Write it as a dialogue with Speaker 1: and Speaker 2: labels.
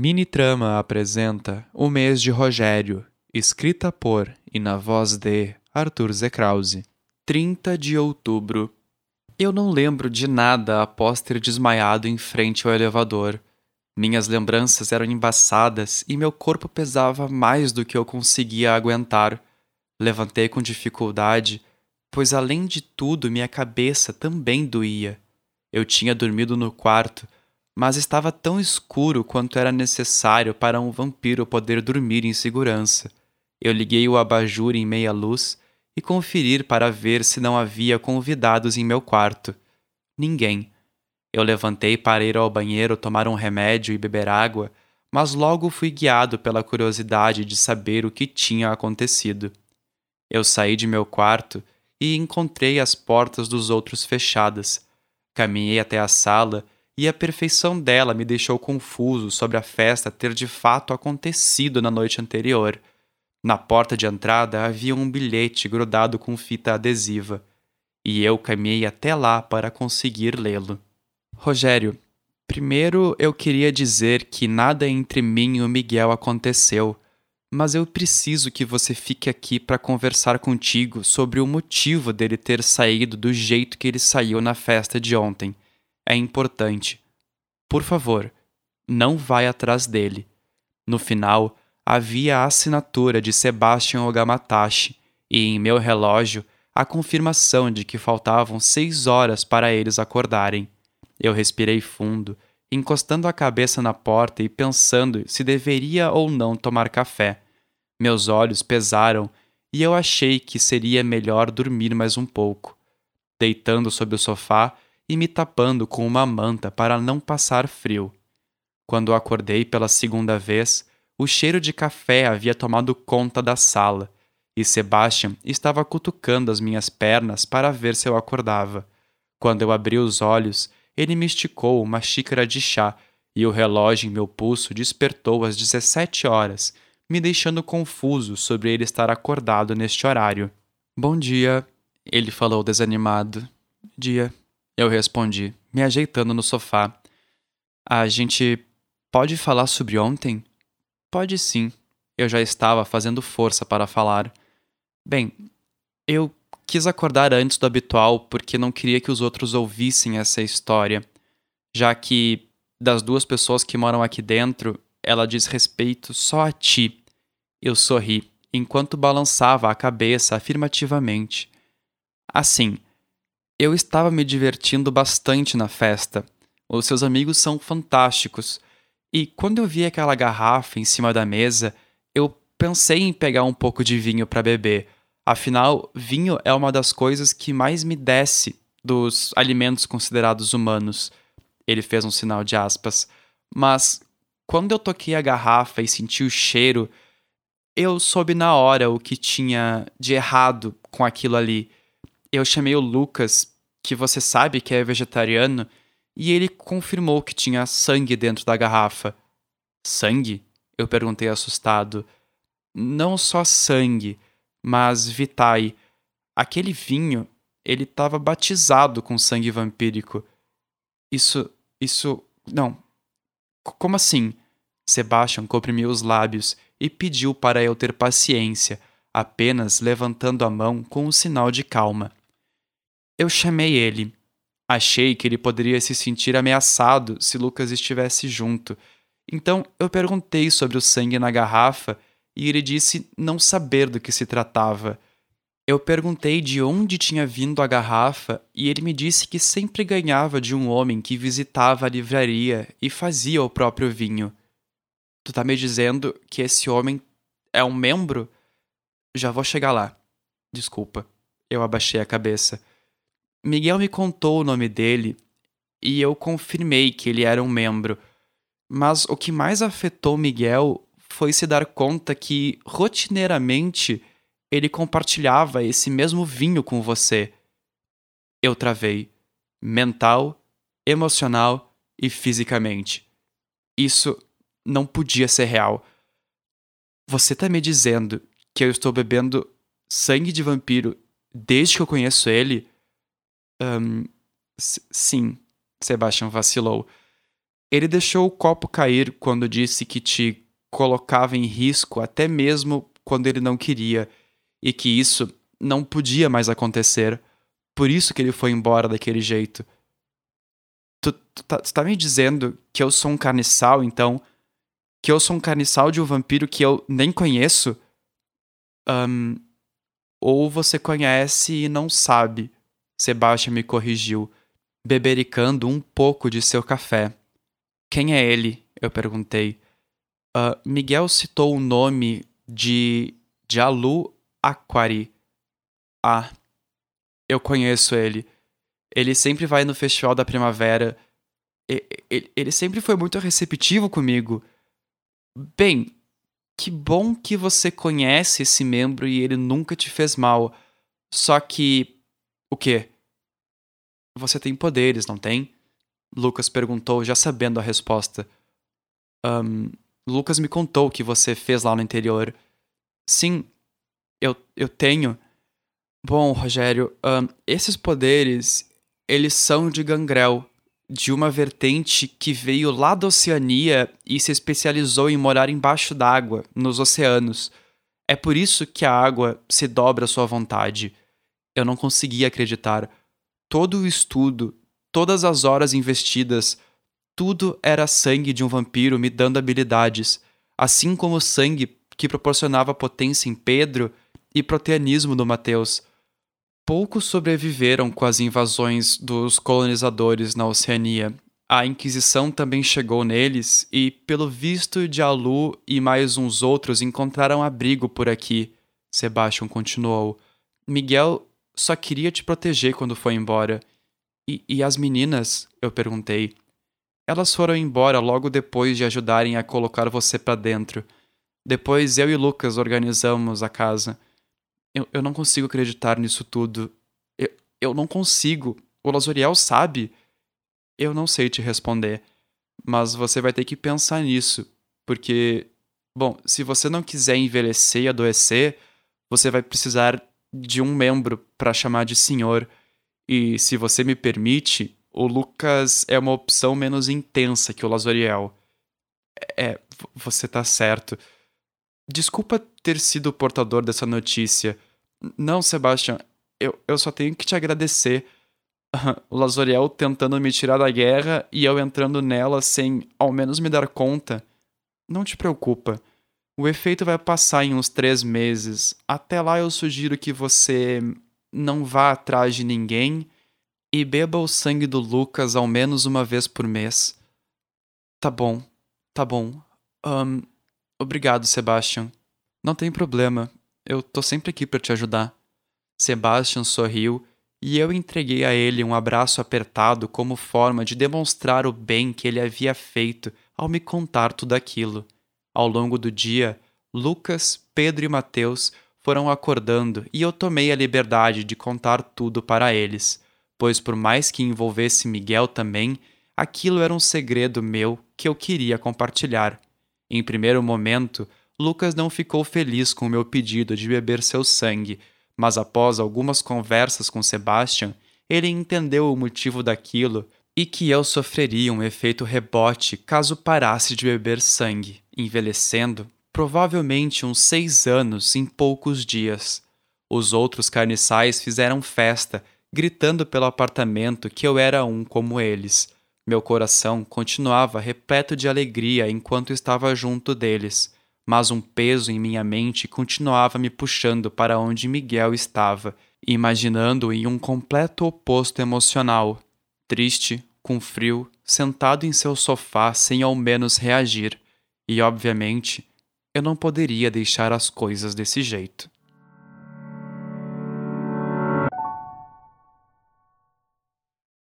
Speaker 1: Mini Trama apresenta O Mês de Rogério, escrita por e na voz de Arthur Zekrause. 30 de outubro. Eu não lembro de nada após ter desmaiado em frente ao elevador. Minhas lembranças eram embaçadas e meu corpo pesava mais do que eu conseguia aguentar. Levantei com dificuldade, pois além de tudo minha cabeça também doía. Eu tinha dormido no quarto mas estava tão escuro quanto era necessário para um vampiro poder dormir em segurança. Eu liguei o abajur em meia luz e conferi para ver se não havia convidados em meu quarto. Ninguém. Eu levantei para ir ao banheiro tomar um remédio e beber água, mas logo fui guiado pela curiosidade de saber o que tinha acontecido. Eu saí de meu quarto e encontrei as portas dos outros fechadas. Caminhei até a sala e a perfeição dela me deixou confuso sobre a festa ter de fato acontecido na noite anterior. Na porta de entrada havia um bilhete grudado com fita adesiva, e eu caminhei até lá para conseguir lê-lo. Rogério, primeiro eu queria dizer que nada entre mim e o Miguel aconteceu, mas eu preciso que você fique aqui para conversar contigo sobre o motivo dele ter saído do jeito que ele saiu na festa de ontem é importante. Por favor, não vai atrás dele. No final, havia a assinatura de Sebastian Ogamatashi e em meu relógio a confirmação de que faltavam seis horas para eles acordarem. Eu respirei fundo, encostando a cabeça na porta e pensando se deveria ou não tomar café. Meus olhos pesaram e eu achei que seria melhor dormir mais um pouco. Deitando sobre o sofá, e me tapando com uma manta para não passar frio. Quando acordei pela segunda vez, o cheiro de café havia tomado conta da sala e Sebastian estava cutucando as minhas pernas para ver se eu acordava. Quando eu abri os olhos, ele me esticou uma xícara de chá e o relógio em meu pulso despertou às 17 horas, me deixando confuso sobre ele estar acordado neste horário. Bom dia, ele falou desanimado. Dia. Eu respondi, me ajeitando no sofá. A gente pode falar sobre ontem? Pode sim. Eu já estava fazendo força para falar. Bem, eu quis acordar antes do habitual porque não queria que os outros ouvissem essa história, já que, das duas pessoas que moram aqui dentro, ela diz respeito só a ti. Eu sorri, enquanto balançava a cabeça afirmativamente. Assim, eu estava me divertindo bastante na festa. Os seus amigos são fantásticos. E quando eu vi aquela garrafa em cima da mesa, eu pensei em pegar um pouco de vinho para beber. Afinal, vinho é uma das coisas que mais me desce dos alimentos considerados humanos. Ele fez um sinal de aspas. Mas quando eu toquei a garrafa e senti o cheiro, eu soube na hora o que tinha de errado com aquilo ali eu chamei o Lucas, que você sabe que é vegetariano, e ele confirmou que tinha sangue dentro da garrafa. Sangue? Eu perguntei assustado. Não só sangue, mas vitai. Aquele vinho, ele estava batizado com sangue vampírico. Isso. Isso. Não. C como assim? Sebastian comprimiu os lábios e pediu para eu ter paciência, apenas levantando a mão com um sinal de calma. Eu chamei ele. Achei que ele poderia se sentir ameaçado se Lucas estivesse junto. Então eu perguntei sobre o sangue na garrafa e ele disse não saber do que se tratava. Eu perguntei de onde tinha vindo a garrafa e ele me disse que sempre ganhava de um homem que visitava a livraria e fazia o próprio vinho. Tu tá me dizendo que esse homem é um membro? Já vou chegar lá. Desculpa. Eu abaixei a cabeça. Miguel me contou o nome dele e eu confirmei que ele era um membro. Mas o que mais afetou Miguel foi se dar conta que, rotineiramente, ele compartilhava esse mesmo vinho com você. Eu travei. Mental, emocional e fisicamente. Isso não podia ser real. Você tá me dizendo que eu estou bebendo sangue de vampiro desde que eu conheço ele? Um, sim, Sebastian vacilou. Ele deixou o copo cair quando disse que te colocava em risco até mesmo quando ele não queria e que isso não podia mais acontecer. Por isso que ele foi embora daquele jeito. Tu, tu, tá, tu tá me dizendo que eu sou um carniçal, então? Que eu sou um carniçal de um vampiro que eu nem conheço? Um, ou você conhece e não sabe? Sebastião me corrigiu, bebericando um pouco de seu café. Quem é ele? Eu perguntei. Uh, Miguel citou o nome de Jalu Aquari. Ah, eu conheço ele. Ele sempre vai no Festival da Primavera. Ele sempre foi muito receptivo comigo. Bem, que bom que você conhece esse membro e ele nunca te fez mal. Só que. O quê? Você tem poderes, não tem? Lucas perguntou, já sabendo a resposta. Um, Lucas me contou o que você fez lá no interior. Sim, eu, eu tenho. Bom, Rogério, um, esses poderes, eles são de Gangrel, de uma vertente que veio lá da Oceania e se especializou em morar embaixo d'água, nos oceanos. É por isso que a água se dobra à sua vontade. Eu não conseguia acreditar. Todo o estudo, todas as horas investidas, tudo era sangue de um vampiro me dando habilidades, assim como o sangue que proporcionava potência em Pedro e proteanismo no Mateus. Poucos sobreviveram com as invasões dos colonizadores na Oceania. A Inquisição também chegou neles e, pelo visto, Jalu e mais uns outros encontraram abrigo por aqui. Sebastian continuou. Miguel só queria te proteger quando foi embora. E, e as meninas? Eu perguntei. Elas foram embora logo depois de ajudarem a colocar você para dentro. Depois eu e Lucas organizamos a casa. Eu, eu não consigo acreditar nisso tudo. Eu, eu não consigo. O Lazoriel sabe. Eu não sei te responder. Mas você vai ter que pensar nisso. Porque, bom, se você não quiser envelhecer e adoecer, você vai precisar de um membro para chamar de senhor. E se você me permite, o Lucas é uma opção menos intensa que o Lazoriel. É, você tá certo. Desculpa ter sido o portador dessa notícia. Não, Sebastian, eu, eu só tenho que te agradecer. O Lazoriel tentando me tirar da guerra e eu entrando nela sem ao menos me dar conta. Não te preocupa. O efeito vai passar em uns três meses. Até lá eu sugiro que você não vá atrás de ninguém e beba o sangue do Lucas ao menos uma vez por mês. Tá bom, tá bom. Um, obrigado, Sebastian. Não tem problema. Eu tô sempre aqui para te ajudar. Sebastian sorriu e eu entreguei a ele um abraço apertado como forma de demonstrar o bem que ele havia feito ao me contar tudo aquilo. Ao longo do dia, Lucas, Pedro e Mateus foram acordando e eu tomei a liberdade de contar tudo para eles, pois por mais que envolvesse Miguel também, aquilo era um segredo meu que eu queria compartilhar. Em primeiro momento, Lucas não ficou feliz com o meu pedido de beber seu sangue, mas após algumas conversas com Sebastian, ele entendeu o motivo daquilo e que eu sofreria um efeito rebote caso parasse de beber sangue, envelhecendo provavelmente uns seis anos em poucos dias. Os outros carniçais fizeram festa, gritando pelo apartamento que eu era um como eles. Meu coração continuava repleto de alegria enquanto estava junto deles, mas um peso em minha mente continuava me puxando para onde Miguel estava, imaginando-o em um completo oposto emocional, triste, com frio, sentado em seu sofá sem ao menos reagir. E, obviamente, eu não poderia deixar as coisas desse jeito.